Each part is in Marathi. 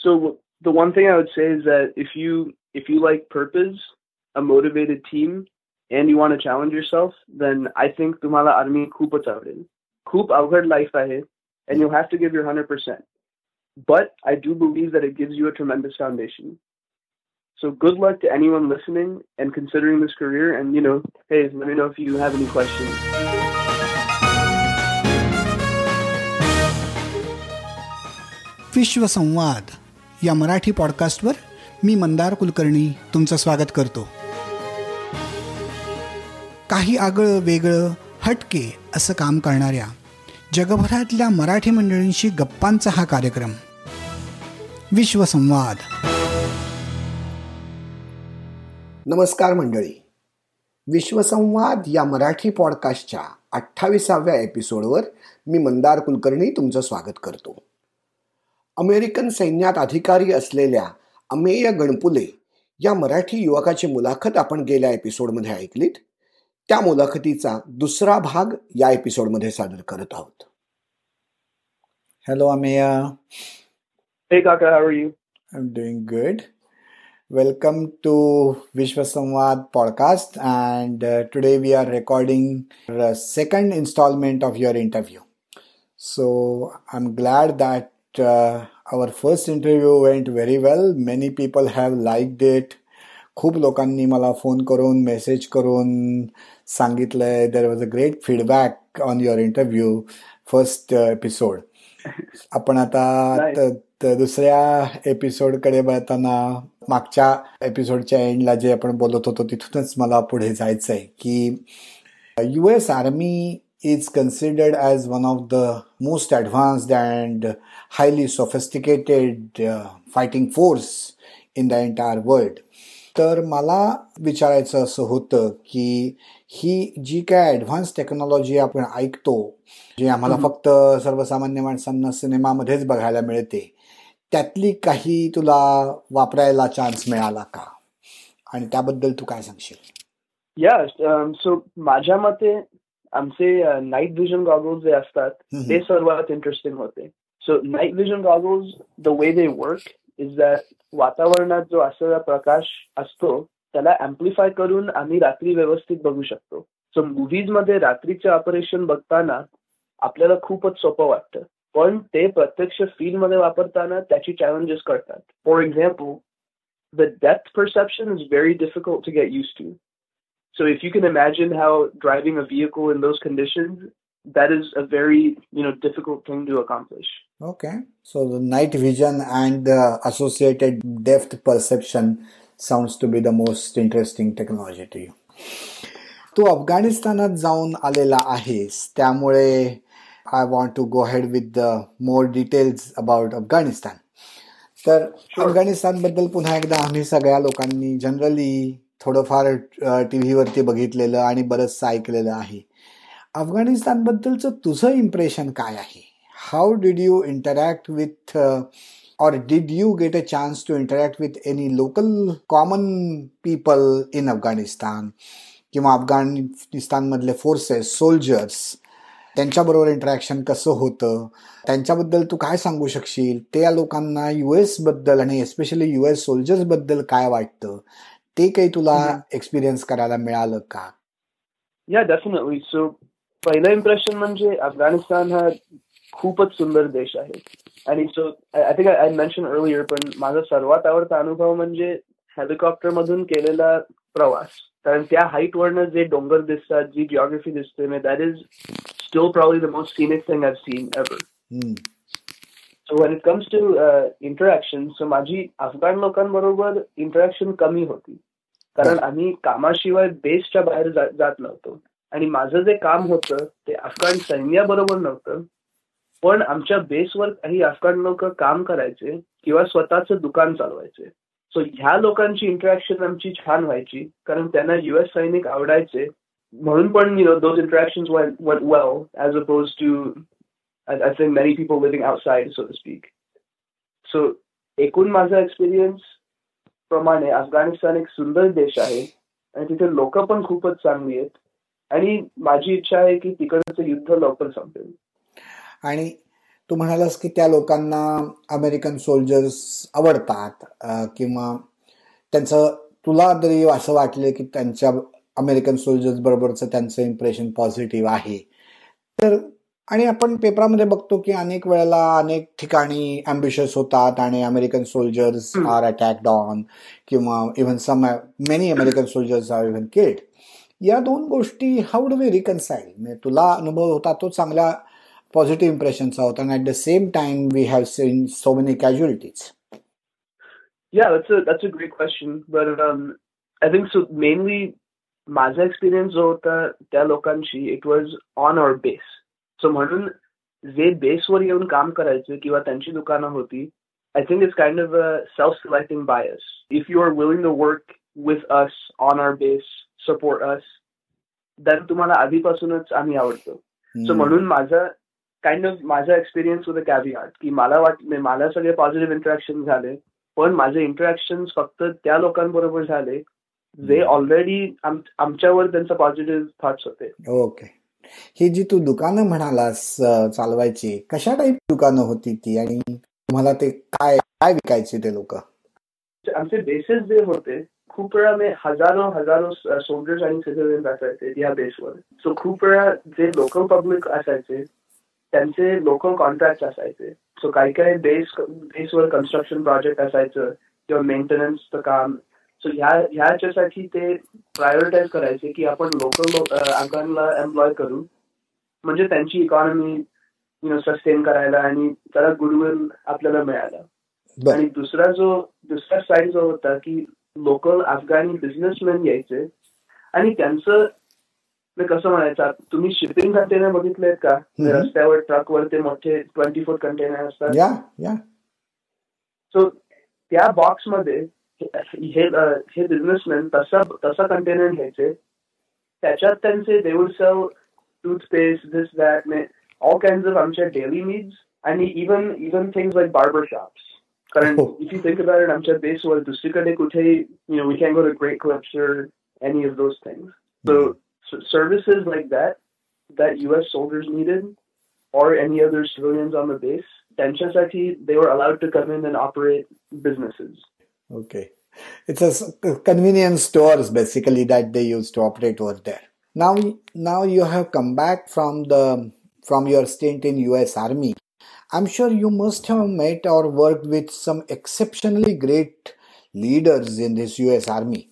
So the one thing I would say is that if you if you like purpose, a motivated team, and you want to challenge yourself, then I think तुम्हाला army खूपच आवडेल. खूप अवघड life आहे, and you'll have to give your 100%. But I do believe that it gives you a tremendous foundation. So good luck to anyone listening and considering this career. And, you know, hey, let me know if you have any questions. Vishwasamvad या मराठी पॉडकास्टवर मी मंदार कुलकर्णी तुमचं स्वागत करतो. काही आगळं वेगळं हटके असं काम करणाऱ्या जगभरातल्या मराठी मंडळींशी गप्पांचा हा कार्यक्रम. विश्वसंवाद नमस्कार मंडळी. विश्वसंवाद या मराठी पॉडकास्टच्या अठ्ठावीसाव्या एपिसोडवर मी मंदार कुलकर्णी तुमचं स्वागत करतो. अमेरिकन सैन्यात अधिकारी असलेल्या अमेय गणपुले या मराठी युवकाची मुलाखत आपण गेल्या एपिसोडमध्ये ऐकलीत. त्या मुलाखतीचा दुसरा भाग या एपिसोडमध्ये सादर करत आहोत. Hello Ameya. Good welcome to Vishwasamvad podcast and today we are recording second instalment of your interview so I am glad that uh, our first interview went very well. Many people have liked it. खूप लोकांनी मला फोन करून मेसेज करून सांगितलंय there was a great feedback on your interview first episode आपण आता दुसऱ्या एपिसोडकडे बघताना मागच्या एपिसोडच्या एंडला जे आपण बोलत होतो तिथूनच मला पुढे जायचं आहे की U S army is considered as one of the most advanced and highly sophisticated fighting force in the entire world तर मला विचारायचं असं होतं की ही जी काय ॲडव्हान्स टेक्नॉलॉजी आपण ऐकतो जी आम्हाला फक्त सर्वसामान्य माणसांना सिनेमामध्येच बघायला मिळते त्यातली काही तुला वापरायला चान्स मिळाला का? आणि त्याबद्दल तू काय सांगशील? या सो माझ्या मते आमचे नाईट व्हिजन गॉगल्स जे असतात ते सर्वात इंटरेस्टिंग होते. So night vision goggles the way they work is that वातावरणात जो असलेला प्रकाश असतो त्याला अँप्लिफाय करून आम्ही रात्री व्यवस्थित बघू शकतो. सो मुव्हीजमध्ये रात्रीचे ऑपरेशन बघताना आपल्याला खूपच सोपं वाटतं. पण ते प्रत्यक्ष फील्डमध्ये वापरताना त्याची चॅलेंजेस कळतात for example the depth perception is very difficult to get use to So if you can imagine how driving a vehicle in those conditions, that is a very you know difficult thing to accomplish. Okay, so the night vision and the associated depth perception sounds to be the most interesting technology to you. तू अफगाणिस्तानात जाऊन आलेला आहेस त्यामुळे I want to go ahead with the more details about Afghanistan तर अफगाणिस्तानबद्दल पुन्हा एकदा आम्ही सगळ्या लोकांनी जनरली थोडंफार टी व्हीवरती बघितलेलं आणि बरंचसं ऐकलेलं आहे. अफगाणिस्तानबद्दलचं तुझं इम्प्रेशन काय आहे? How did you interact with or did you get a chance to interact with any local common people in Afghanistan किंवा अफगाणिस्तानमधले फोर्सेस सोल्जर्स त्यांच्याबरोबर इंटरॅक्शन कसं होतं? त्यांच्याबद्दल तू काय सांगू शकशील? त्या लोकांना यू बद्दल आणि एस्पेशली यू सोल्जर्सबद्दल काय वाटतं? ते काही तुला एक्सपिरियन्स करायला मिळालं का या डेफिनेटली सो पहिलं इम्प्रेशन म्हणजे अफगाणिस्तान हा खूपच सुंदर देश आहे आणि so I think I mention earlier पण माझा सर्वात आवडता अनुभव म्हणजे हेलिकॉप्टर मधून केलेला प्रवास कारण त्या हाईट वरनं जे डोंगर दिसतात जी जिओग्राफी दिसते that is still probably the most scenic thing I seen ever so when it comes to interaction so माझी अफगाण लोकांबरोबर इंटरॅक्शन कमी होती. कारण आम्ही कामाशिवाय बेसच्या बाहेर जात नव्हतो. आणि माझं जे काम होतं ते अफगाण सैन्याबरोबर नव्हतं. पण आमच्या बेसवर काही अफगाण लोक काम करायचे किंवा स्वतःच दुकान चालवायचे. सो ह्या लोकांची इंटरॅक्शन आमची छान व्हायची. कारण त्यांना युएस सैनिक आवडायचे. म्हणून पण you know those interaction well as oppose to I think many people living outside so to speak so एकूण माझा एक्सपिरियन्स प्रमाणे अफगाणिस्तान एक सुंदर देश आहे. आणि तिथे लोक पण खूपच चांगली आहेत. आणि माझी इच्छा आहे की तिकडचं युद्ध लवकर संपेल. आणि तू म्हणालास की त्या लोकांना अमेरिकन सोल्जर्स आवडतात किंवा त्यांचं तुला तरी असं वाटलं की त्यांच्या अमेरिकन सोल्जर्स बरोबरचं त्यांचं इम्प्रेशन पॉझिटिव्ह आहे. तर आणि आपण पेपरामध्ये बघतो की अनेक वेळेला अनेक ठिकाणी अम्बिशियस होतात आणि American soldiers are attacked on किंवा even some many American soldiers are even killed या दोन गोष्टी हाऊ डू वी रिकन्साईल म्हणजे तुला अनुभव होता तो चांगला पॉझिटिव्ह इम्प्रेशनचा होता आणि at the same time we have seen so many casualties Yeah, that's a that's a great question. But um, I think so. Mainly, माझा एक्सपिरियन्स जो होता त्या लोकांशी it was on our base so म्हणून जे बेसवर येऊन काम करायचे किंवा त्यांची दुकानं होती I think it's kind of a self selecting bias if you are willing to work with us on our base support us then तुम्हाला आधीपासूनच आम्ही आवडतो. सो म्हणून माझा काइंड ऑफ माझा एक्सपिरियन्स विथ अ आर्ट की मला वाट मला सगळे पॉझिटिव्ह इंटरॅक्शन झाले पण माझे इंटरॅक्शन फक्त त्या लोकांबरोबर झाले जे ऑलरेडी आमच्यावर त्यांचा पॉझिटिव्ह थॉट्स होते. ओके ही जी तू दुकानं म्हणालास चालवायची कशा टाईप दुकानं होती ती आणि तुम्हाला ते काय काय विकायचे ते लोक? आमचे बेसेस जे होते खूप वेळा मी हजारो हजारो सोल्जर्स आणि सिटिझन्स असायचे या बेसवर सो खूप वेळा जे लोकल पब्लिक असायचे त्यांचे लोकल कॉन्ट्रॅक्ट असायचे. सो काही काही बेस बेसवर कन्स्ट्रक्शन प्रोजेक्ट असायचं किंवा मेंटेनन्सचं काम सो ह्या ह्याच्यासाठी ते प्रायोरिटाईज करायचे की आपण लोकल लोकांना एम्प्लॉय करू. म्हणजे त्यांची इकॉनॉमी यु नो सस्टेन करायला आणि त्याला गुडविल आपल्याला मिळाला आणि दुसरा जो दुसरा साईड जो होता की लोकल अफगाणी बिझनेसमॅन यायचे आणि त्यांचं कसं म्हणायचं तुम्ही शिपिंग कंटेनर बघितलेत का? रस्त्यावर ट्रकवर ते मोठे ट्वेंटी फोर कंटेनर असतात सो त्या बॉक्समध्ये हे हे बिझनेसमॅन तसा तसा कंटेनर घ्यायचे त्याच्यात त्यांचे दे वुड सर्व toothpaste this that may all kind of आमच्या डेली नीड्स आणि even even things like barber shops कारण इफ यू थिंक अबाउट आमच्या बेसवर दुसरीकडे कुठेही you know we can go to great clubs or any of those things so services like that that U.S. soldiers needed or any other civilians on the base, त्यांच्यासाठी they were allowed to come in and operate businesses. Okay. It's a convenience stores basically that they used to operate over there. Now, now you have come back from the from your stint in U.S. Army. I'm sure you must have met or worked with some exceptionally great leaders in this U.S. Army.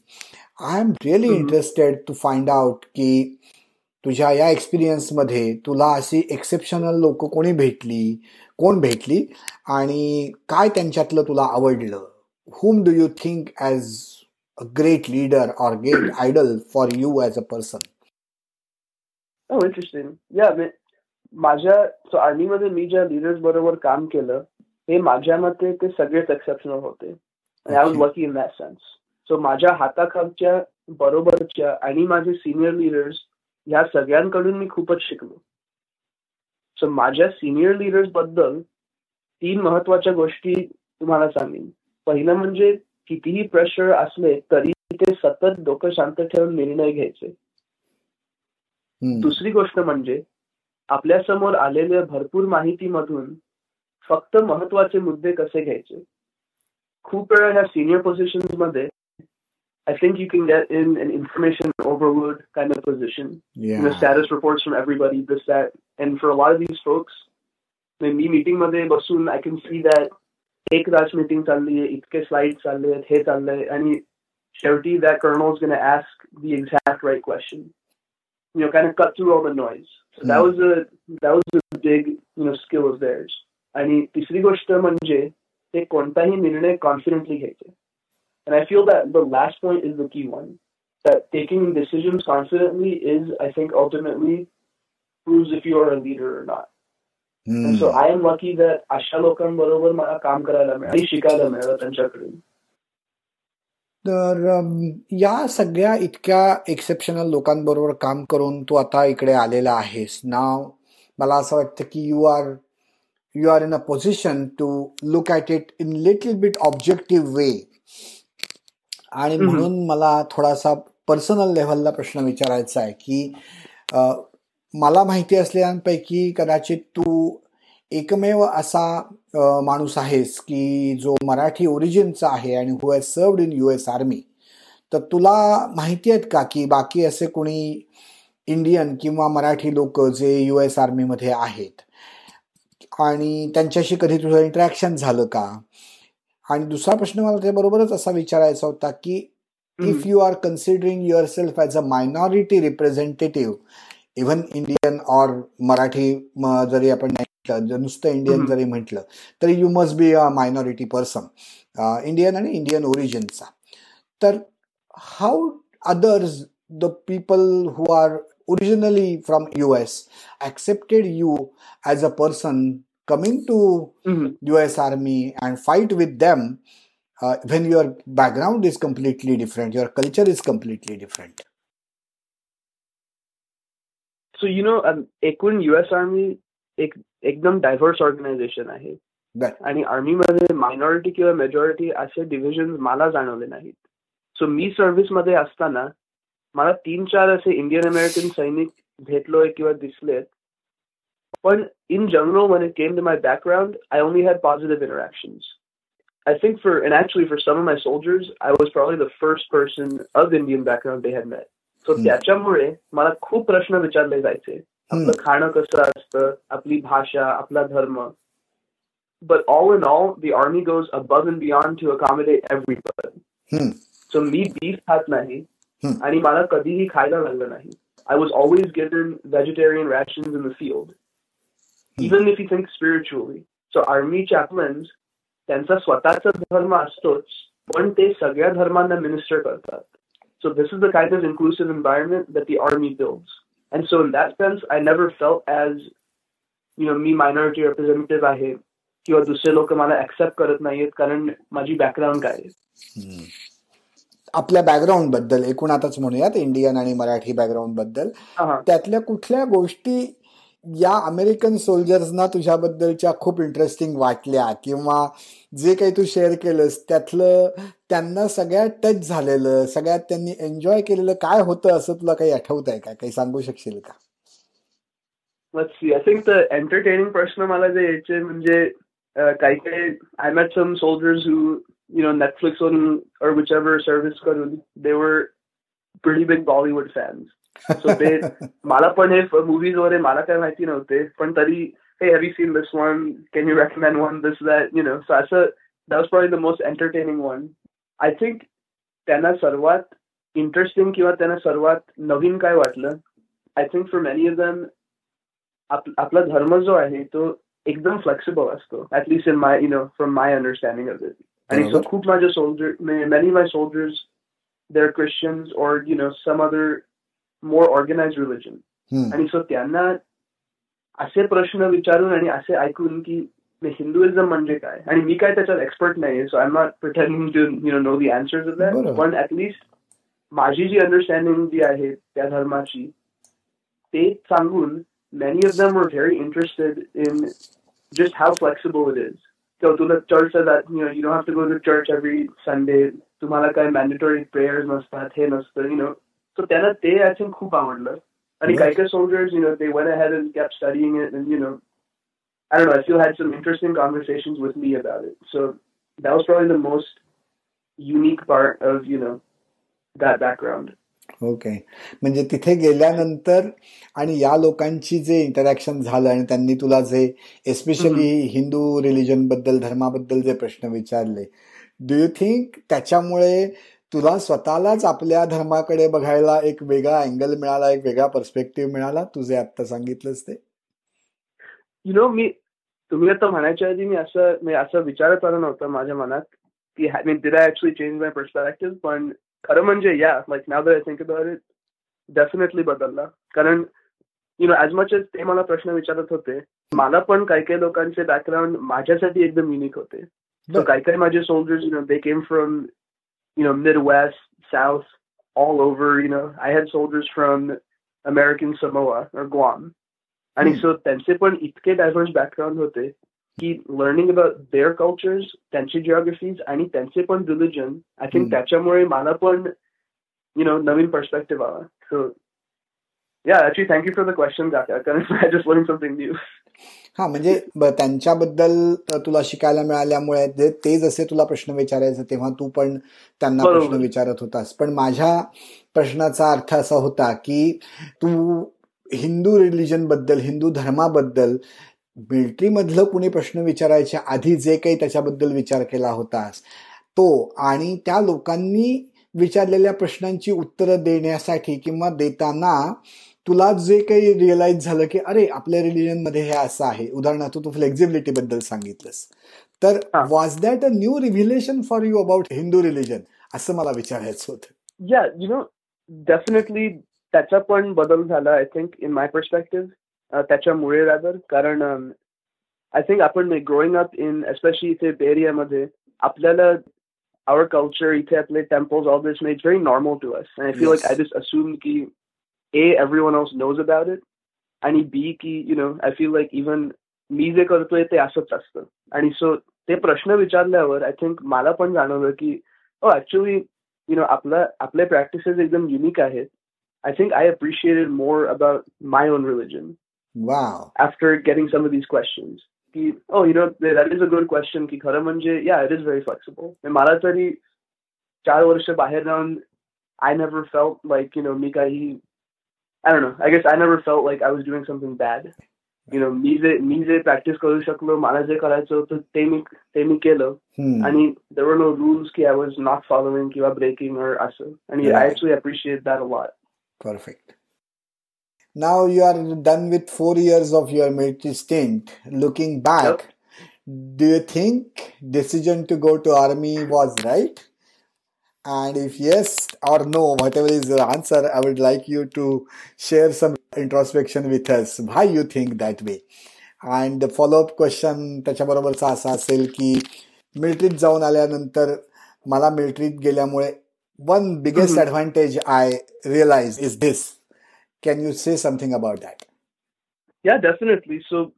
I'm really mm-hmm. interested to find out की तुझ्या या एक्सपिरियन्समध्ये तुला अशी एक्सेप्शनल लोक कोणी भेटली कोण भेटली आणि काय त्यांच्यातलं तुला आवडलं whom do you think as a great leader or great idol for you as a person? Oh, interesting. Yeah, माझ्या सो आर्मीमध्ये मी ज्या लिडर्स बरोबर काम केलं हे माझ्या मते ते सगळेच एक्सेप्शनल होते. I was lucky in that sense so माझ्या हाताखालच्या बरोबरच्या आणि माझे सिनियर लिडर्स ह्या सगळ्यांकडून मी खूपच शिकलो. सो माझ्या सिनियर लिडर्सबद्दल तीन महत्त्वाच्या गोष्टी तुम्हाला सांगेन. पहिलं म्हणजे कितीही प्रेशर असले तरी ते सतत डोकं शांत ठेवून निर्णय घ्यायचे. दुसरी गोष्ट म्हणजे आपल्यासमोर आलेल्या भरपूर माहितीमधून फक्त महत्त्वाचे मुद्दे कसे घ्यायचे? खूप वेळा ह्या senior पोझिशनमध्ये I think you can get in an information overload kind of position status reports from everybody this that and for of these folks मी मीटिंगमध्ये बसून आय कॅन सी दॅट एक तास मीटिंग चालली आहे इतके स्लाइड चालले आहेत हे चाललंय आणि शेवटी that colonel is gonna ask the exact right question you know, kind of cut through all the noise. So that was a that was a big you know skill of theirs. आणि तिसरी गोष्ट म्हणजे ते कोणताही निर्णय कॉन्फिडेंटली घ्यायचे And I feel that the last point is the key one. That taking decisions confidently is, I think, ultimately proves if you are a leader or not. So I am lucky that अशा लोकांबरोबर मला काम करायला मिळालं आणि शिकायला मिळालं त्यांच्याकडून. तर या सगळ्या इतक्या एक्सेप्शनल लोकांबरोबर काम करून तू आता इकडे आलेला आहेस. नाव मला असं वाटतं की you are you are in a position to look at it in little bit objective way आणि म्हणून मला थोडासा पर्सनल लेव्हलला प्रश्न विचारायचा आहे की मला माहिती असलेल्यांपैकी कदाचित तू एकमेव असा माणूस आहेस की जो मराठी ओरिजिनचा आहे आणि who has served in U S army तर तुला माहिती आहेत का की बाकी असे कोणी इंडियन किंवा मराठी लोक जे यू एस आर्मीमध्ये आहेत? आणि त्यांच्याशी कधी तुझं इंटरॅक्शन झालं का? आणि दुसरा प्रश्न मला त्याबरोबरच असा विचारायचा होता की if you are considering yourself as a minority representative even Indian or Marathi जरी आपण म्हटलं नुसतं इंडियन जरी म्हटलं तरी you must be a minority person Indian आणि इंडियन ओरिजिनचा तर how others the people who are originally from U S accepted you as a person coming to mm-hmm. us army and fight with them uh, when your background is completely different your culture is completely different So you know एकूण युएस आर्मी एक एकदम डायव्हर्स ऑर्गनायझेशन आहे आणि आर्मीमध्ये मायनॉरिटी किंवा मेजॉरिटी असे डिव्हिजन मला जाणवले नाहीत सो मी सर्व्हिसमध्ये असताना मला तीन चार असे इंडियन अमेरिकन सैनिक भेटलोय किंवा दिसलेत पण in general when it came to my background, I only had positive interactions. I think for, and actually for some of my soldiers, I was probably the first person of Indian background they had met. So hmm. त्याच्यामुळे मला खूप प्रश्न विचारले जायचे. Hmm. आपलं खाणं कसं असतं? आपली भाषा आपला धर्म. But all a know the army goes a bug in be on to accommodate every person so me beef खात नाही. Hmm. आणि मला कधीही खायला लागलं नाही. I was always get vegetarian ration in field even if you think spiritually so army chaplains त्यांचा स्वतःचा धर्म असतोच पण ते सगळ्या धर्मांना मिनिस्टर करतात. So this is the kind of inclusive environment that the army builds. And so in that sense, I never felt as, you know, me minority representative आहे किंवा दुसरे लोक मला ऍक्सेप्ट करत नाहीयेत कारण माझी बॅकग्राऊंड काय आहे आपल्या बॅकग्राऊंडबद्दल एकूण आताच म्हणूयात इंडियन आणि मराठी बॅकग्राऊंडबद्दल त्यातल्या कुठल्या गोष्टी या अमेरिकन सोल्जर्सना तुझ्याबद्दलच्या खूप इंटरेस्टिंग वाटल्या किंवा जे काही तू शेअर केलंस त्यातलं त्यांना सगळ्यात टच झालेलं सगळ्यात त्यांनी एन्जॉय केलेलं काय होतं असं तुला काही आठवत आहे का? काही सांगू शकशील का? एंटरटेनिंग प्रश्न मला जे यायचे म्हणजे काही काही I met some soldiers who you know Netflix वरून or सर्व्हिस करून दे वर pretty big फॅन्स. सो ते मला पण हे मुव्हीज वगैरे मला काय माहिती नव्हते पण तरी हे have you seen this one can you recommend one this that you know so असं that was the most entertaining one I think त्यांना सर्वात इंटरेस्टिंग किंवा त्यांना सर्वात नवीन काय वाटलं? I think for many of them आपला धर्म जो आहे तो एकदम फ्लेक्सिबल असतो. At least in my you know from my understanding of it आणि सो खूप माझे soldier many my soldiers they're Christians or you know some other more organise religion आणि सो त्यांना असे प्रश्न विचारून आणि असे ऐकून की हिंदुइझम म्हणजे काय? आणि मी काय त्याच्यात एक्सपर्ट नाही so I am not pretending to you know know the answers of that पण ऍटलिस्ट माझी जी अंडरस्टँडिंग जी आहे त्या धर्माची ते सांगून many of them were very interested in just how flexible it is. So to the church that you know you don't have to go to church every Sunday. तुम्हाला काय मॅन्डेटरी प्रेयर्स नसतात हे नसतं यु नो सो त्यांना ते आय थिंक खूप आवडलं आणि काही काही soldiers you know they went ahead and kept studying it and you know I don't know I still had some interesting conversations with me about it so that was probably the most unique part of you know that background okay म्हणजे तिथे गेल्यानंतर आणि या लोकांची जे इंटरॅक्शन झालं आणि त्यांनी तुला जे एस्पेशली हिंदू रिलिजन बद्दल धर्माबद्दल जे प्रश्न विचारले डू यू थिंक त्याच्यामुळे तुला स्वतःलाच आपल्या धर्माकडे बघायला एक वेगळा अँगल मिळाला एक वेगळा पर्स्पेक्टिव्ह मिळाला. तुझे आता सांगितलंच ते. यु नो मी तुम्ही आता म्हणायच्या आधी मी असं असं विचारत आलं नव्हतं माझ्या मनात की mean did I actually change my perspective पण खरं म्हणजे yeah like now I think about it definitely बदलला. कारण you know as much as ते मला प्रश्न विचारत होते मला पण काही काही लोकांचे बॅकग्राऊंड माझ्यासाठी एकदम युनिक होते. काही काही माझे soldiers you know they came from you know, Midwest, South, all over. You know, I had soldiers from American Samoa or Guam. आणि सो त्यांचे पण इतके डायव्हर्स बॅकग्राऊंड होते की लर्निंग अबाउट देअर कल्चर्स त्यांची जिओग्राफीज आणि त्यांचे पण रिलिजन आय थिंक त्याच्यामुळे मला पण यु नो नवीन पर्स्पेक्टिव्ह आला so yeah actually thank you for the question कारण I just learn something new हा म्हणजे त्यांच्याबद्दल तुला शिकायला मिळाल्यामुळे ते जसे तुला प्रश्न विचारायचे तेव्हा तू पण त्यांना प्रश्न विचारत होतास. पण माझ्या प्रश्नाचा अर्थ असा होता की तू हिंदू रिलिजनबद्दल हिंदू धर्माबद्दल मिलिटरी मधलं कुणी प्रश्न विचारायच्या आधी जे काही त्याच्याबद्दल विचार केला होतास तो आणि त्या लोकांनी विचारलेल्या प्रश्नांची उत्तरं देण्यासाठी किंवा देताना तुला जे काही रिअलाइज झालं की अरे आपल्या रिलिजनमध्ये हे असं आहे. उदाहरणार्थ तू फ्लेक्झिबिलिटी बद्दल सांगितलंस. तर was that a new revelation for you about Hindu religion असं मला विचारायचं होतं. या यु नो डेफिनेटली त्याचा पण बदल झाला I think in my perspective त्याच्यामुळे रादर कारण आय थिंक आपण ग्रोईंग अप इन एस्पेशली इथे बेरियामध्ये आपल्याला our culture, इथे all this, it's very normal to us. And I feel yes. like I just assumed ki, A, everyone else knows about it. And B, ki, you know, I feel like even मी जे करतोय ते असंच असतं. आणि सो ते प्रश्न विचारल्यावर आय थिंक मला पण जाणवलं की ओ ऍक्च्युली यु नो आपला आपले प्रॅक्टिसेस एकदम युनिक आहेत. I think I appreciated more about my own religion after getting some of these questions की ओ you know that is a good question की खरं म्हणजे या इट इज व्हेरी फ्लेक्सिबल मला तरी चार वर्ष बाहेर राहून I never felt like you know मी काही I don't know I guess I never felt like I was doing something bad you know मी जे मी जे प्रॅक्टिस करू शकलो मला जे करायचं होतं ते मी ते मी केलं आणि देवर नो रूल्स की आय वॉज नॉट फॉलोइंग किंवा ब्रेकिंग असं आणि I actually appreciate that a lot perfect Now you are done with four years of your military stint. Looking back, yep. do you think decision to go to army was right? And if yes or no, whatever is your answer, I would like you to share some introspection with us. Why you think that way? And follow up question त्याच्याबरोबरचा असा असेल की मिलिटरीत जाऊन आल्यानंतर मला मिलिटरीत गेल्यामुळे one biggest advantage I realise is this Can you say something about that? Yeah, definitely. So,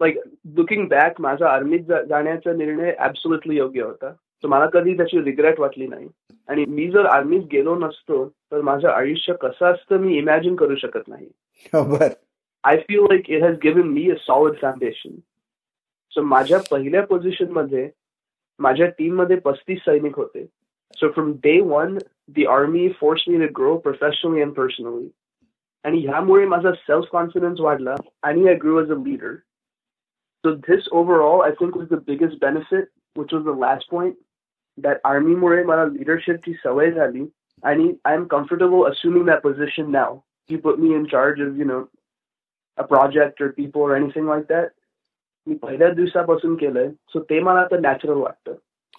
like looking back, माझा आर्मीत जाण्याचा निर्णय ऍब्सोल्युटली योग्य होता सो मला कधी त्याची रिग्रेट वाटली नाही. आणि मी जर आर्मीत गेलो नसतो तर माझं आयुष्य कसं असतं मी इमॅजिन करू शकत नाही. I feel like it has given me a solid foundation so माझ्या पहिल्या पोझिशनमध्ये माझ्या टीममध्ये पस्तीस सैनिक होते. So from day one the army force me to grow professionally and personally आणि ह्यामुळे माझा सेल्फ कॉन्फिडन्स वाढला आणि I grow as a leader so this overall I think was the biggest benefit which was the last point that आर्मीमुळे मला लिडरशिपची सवय झाली आणि I am comfortable assuming that position now you put me in charge of you know a project or people or anything like that मी पहिल्या दिवसापासून केलंय सो ते मला आता नॅचरल वाटतं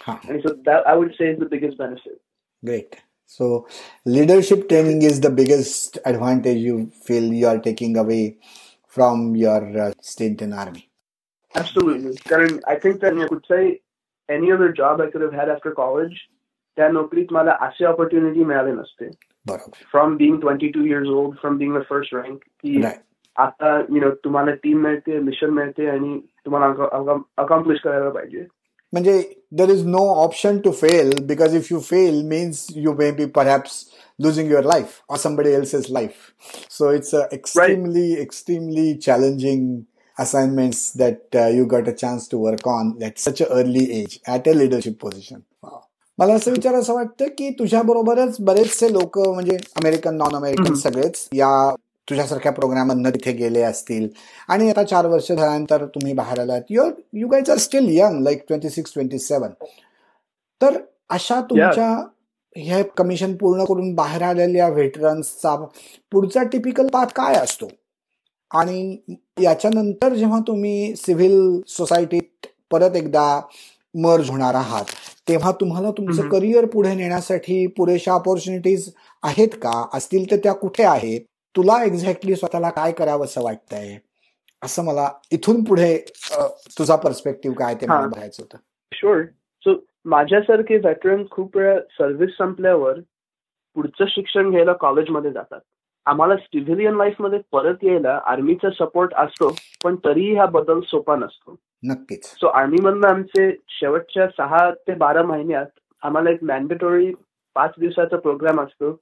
आणि so that I would say is the biggest benefit great So, leadership training is the biggest advantage you feel you are taking away from your uh, stint in army. Absolutely. Karan, I think that I could say any other job I could have had after college, त्या नोकरीत मला असे ऑपॉर्च्युनिटी मिळाले नसते from being twenty two years old from being the first rank की आता यु नो तुम्हाला टीम मिळते मिशन मिळते आणि तुम्हाला अकॉम्प्लिश करायला पाहिजे म्हणजे there is no option to fail because if you fail means you may be perhaps losing your life or somebody else's life so it's a extremely right. extremely challenging assignments that uh, you got a chance to work on at such an early age at a leadership position. मला असं विचार असं वाटतं की तुझ्या बरोबरच बरेचसे लोक म्हणजे अमेरिकन नॉन अमेरिकन सगळेच या तुझ्यासारख्या प्रोग्रामांना तिथे गेले असतील. आणि आता चार वर्ष झाल्यानंतर तुम्ही बाहेर आलात. Your you guys are still young like twenty six twenty seven तर अशा तुमच्या हे कमिशन पूर्ण करून बाहेर आलेल्या व्हेटरन्सचा पुढचा टिपिकल पाथ काय असतो? आणि याच्यानंतर जेव्हा तुम्ही सिव्हिल सोसायटीत परत एकदा मर्ज होणार आहात तेव्हा तुम्हाला तुमचं करिअर पुढे नेण्यासाठी पुरेशा ऑपॉर्च्युनिटीज आहेत का? असतील तर त्या कुठे आहेत? तुला एक्झॅक्टली स्वतःला काय करावं असं वाटतंय? असं मला इथून पुढे तुझा पर्स्पेक्टिव्ह काय ते मला बघायचं होतं. शुअर सो माझ्यासारखे वेटरन खूप वेळा सर्व्हिस संपल्यावर पुढचं शिक्षण घ्यायला कॉलेजमध्ये जातात. आम्हाला सिव्हिलियन लाईफमध्ये परत यायला आर्मीचा सपोर्ट असतो पण तरीही हा बदल सोपा नसतो. नक्कीच. सो आर्मी मधनं आमचे शेवटच्या सहा ते बारा महिन्यात आम्हाला एक मॅन्डेटरी पाच दिवसाचा प्रोग्राम असतो.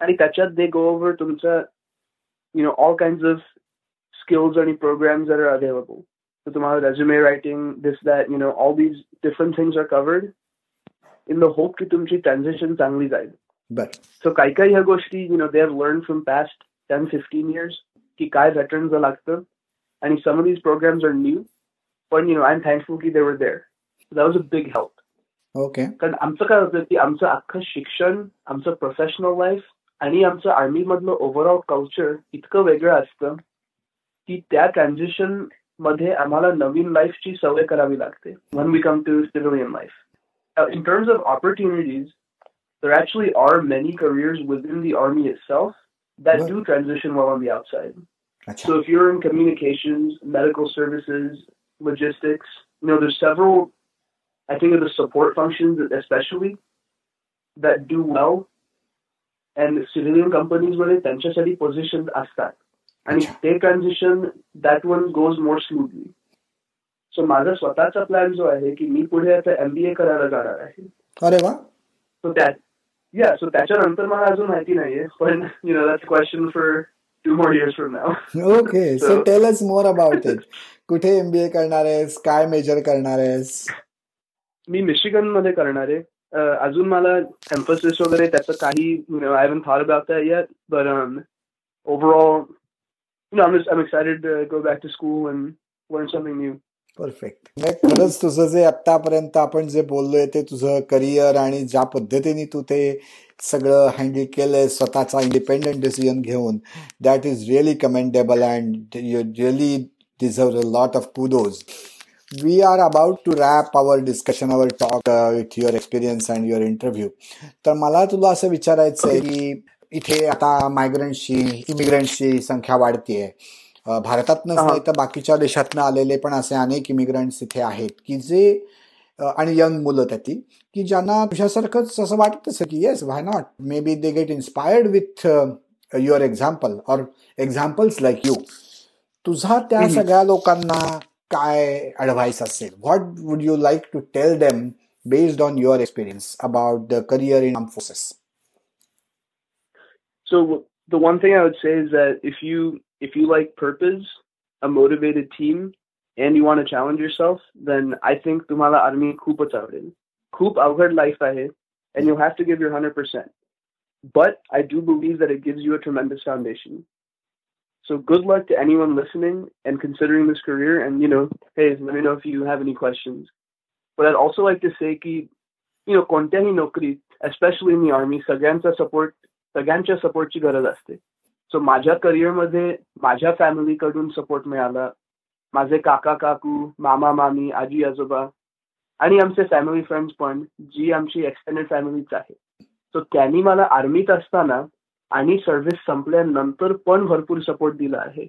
आणि त्याच्यात दे गो ओव्हर तुमचा you know all kind of skills आणि प्रोग्राम जर अवेलेबल तर तुम्हाला resume writing this that you know all this different things are covered in the hope की तुमची ट्रान्झॅक्शन चांगली जाईल. But So काही काही ह्या गोष्टी, you know, they have learned from past 10, 15 years की काय veterans लागतं. And some of these programs are new, but you know, I'm thankful की they were there. So that was a big help. okay. कारण आमचं काय होतं की आमचं अख्खं शिक्षण आमचं प्रोफेशनल लाईफ आणि आमचं आर्मी मधलं ओव्हरऑल कल्चर इतकं वेगळं असतं की त्या ट्रान्झिशनमध्ये आम्हाला नवीन लाईफची सवय करावी लागते when we come to civilian life in terms of opportunities there actually are many careers within the army itself that Right. do transition well on the outside. अच्छा So if you're in communications, medical services, logistics, you know, there's several, I think of the support functions especially that do well. And civilian companies मध्ये त्यांच्यासाठी positions असतात. आणि अच्छा. ते transition, that one goes more smoothly. So माझा स्वतःचा प्लॅन जो आहे की मी पुढे आता एमबीए करायला जाणार आहे. अरे वा So that, yeah, so त्याच्यानंतर मला अजून माहिती नाहीये. पण, you know, that's a question for two more years from now. Okay so tell us more about it कुठे एमबीए करणार आहेस काय मेजर करणार आहेस मी मिशिगनमध्ये करणार आहे अजून मला एम्फोसिस वगैरे त्याचं काही you know I haven't thought about that yet but overall you know I am excited go back to school and learn something new perfect खरंच तुझं जे आतापर्यंत आपण जे बोललोय ते तुझं करिअर आणि ज्या पद्धतीने तू ते सगळं हँडल केलंय स्वतःचा इंडिपेंडंट डिसिजन घेऊन that is really commendable and you really deserve a lot of kudos we are about to wrap our discussion our talk with your experience and your interview तर मला तुला असं विचारायचं आहे की इथे आता मायग्रंटची इमिग्रंटची संख्या वाढतीये. भारतातनंच. नाही तर बाकीच्या देशातनं आलेले पण असे अनेक इमिग्रंट्स इथे आहेत की जे आणि यंग मुलं त्याती की ज्यांना तुझ्यासारखंच असं वाटत असं की yes why not maybe they get inspired with your example or examples like you तुझा त्या. सगळ्या लोकांना काय ऍडवाइस असेल what would you like to tell them based on your experience about the career in arm forces So the one thing I would say is that if you if you like purpose, a motivated team, and you want to challenge yourself, then I think तुम्हाला आर्मी खूपच आवडेल. खूप अवघड life आहे, and you'll have to give your hundred percent. But I do believe that it gives you a tremendous foundation. So good luck to anyone listening and considering this career. And you know, hey, let me know if you have any questions. But I'd also like to say कि you know कोणत्याही नोकरीत, especially in the army, सगळ्यांचा support सगळ्यांच्या सपोर्टची गरज असते सो माझ्या करिअरमध्ये माझ्या फॅमिलीकडून सपोर्ट मिळाला. माझे काका काकू मामा मामी आजी आजोबा आणि आमचे फॅमिली फ्रेंड्स पण जी आमची एक्सटेंडेड फॅमिलीच आहे सो त्यांनी मला आर्मीत असताना आणि सर्व्हिस संपल्यानंतर पण भरपूर सपोर्ट दिला आहे.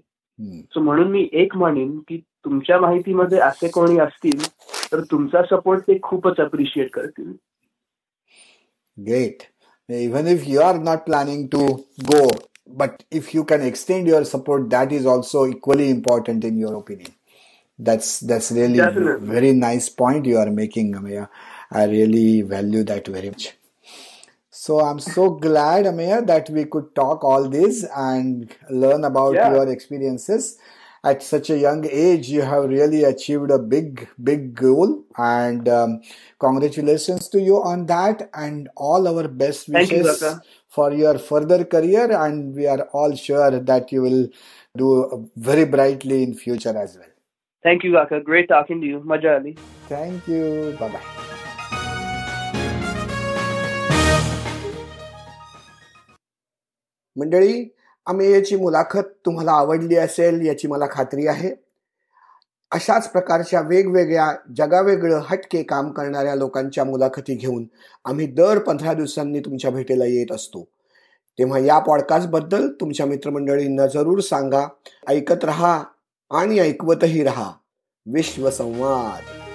सो म्हणून मी एक म्हणेन की तुमच्या माहितीमध्ये असे कोणी असतील तर तुमचा सपोर्ट ते खूपच अप्रिशिएट करतील. Great. Even if you are not planning to go, but if you can extend your support, that is also equally important in your opinion. That's that's really Definitely. very nice point you are making, Ameya. I really value that very much. So I'm so glad, Ameya, that we could talk all this and learn about Yeah. your experiences At such a young age, you have really achieved a big, big goal, and um, congratulations to you on that. And all our best Thank you, wishes Zaka. for your further career. And we are all sure that you will do very brightly in future as well. Thank you काका ग्रेट टॉकिंग टू यू मजा आली Thank you. Bye bye. मंडळी आम्ही याची मुलाखत तुम्हाला आवडली असेल याची मला खात्री आहे. अशाच प्रकारच्या वेगवेगळ्या जगावेगळं हटके काम करणाऱ्या लोकांच्या मुलाखती घेऊन आम्ही दर पंधरा दिवसांनी तुमच्या भेटीला येत असतो. तेव्हा या पॉडकास्टबद्दल तुमच्या मित्रमंडळींना जरूर सांगा ऐकत रहा आणि ऐकवतही रहा. विश्वसंवाद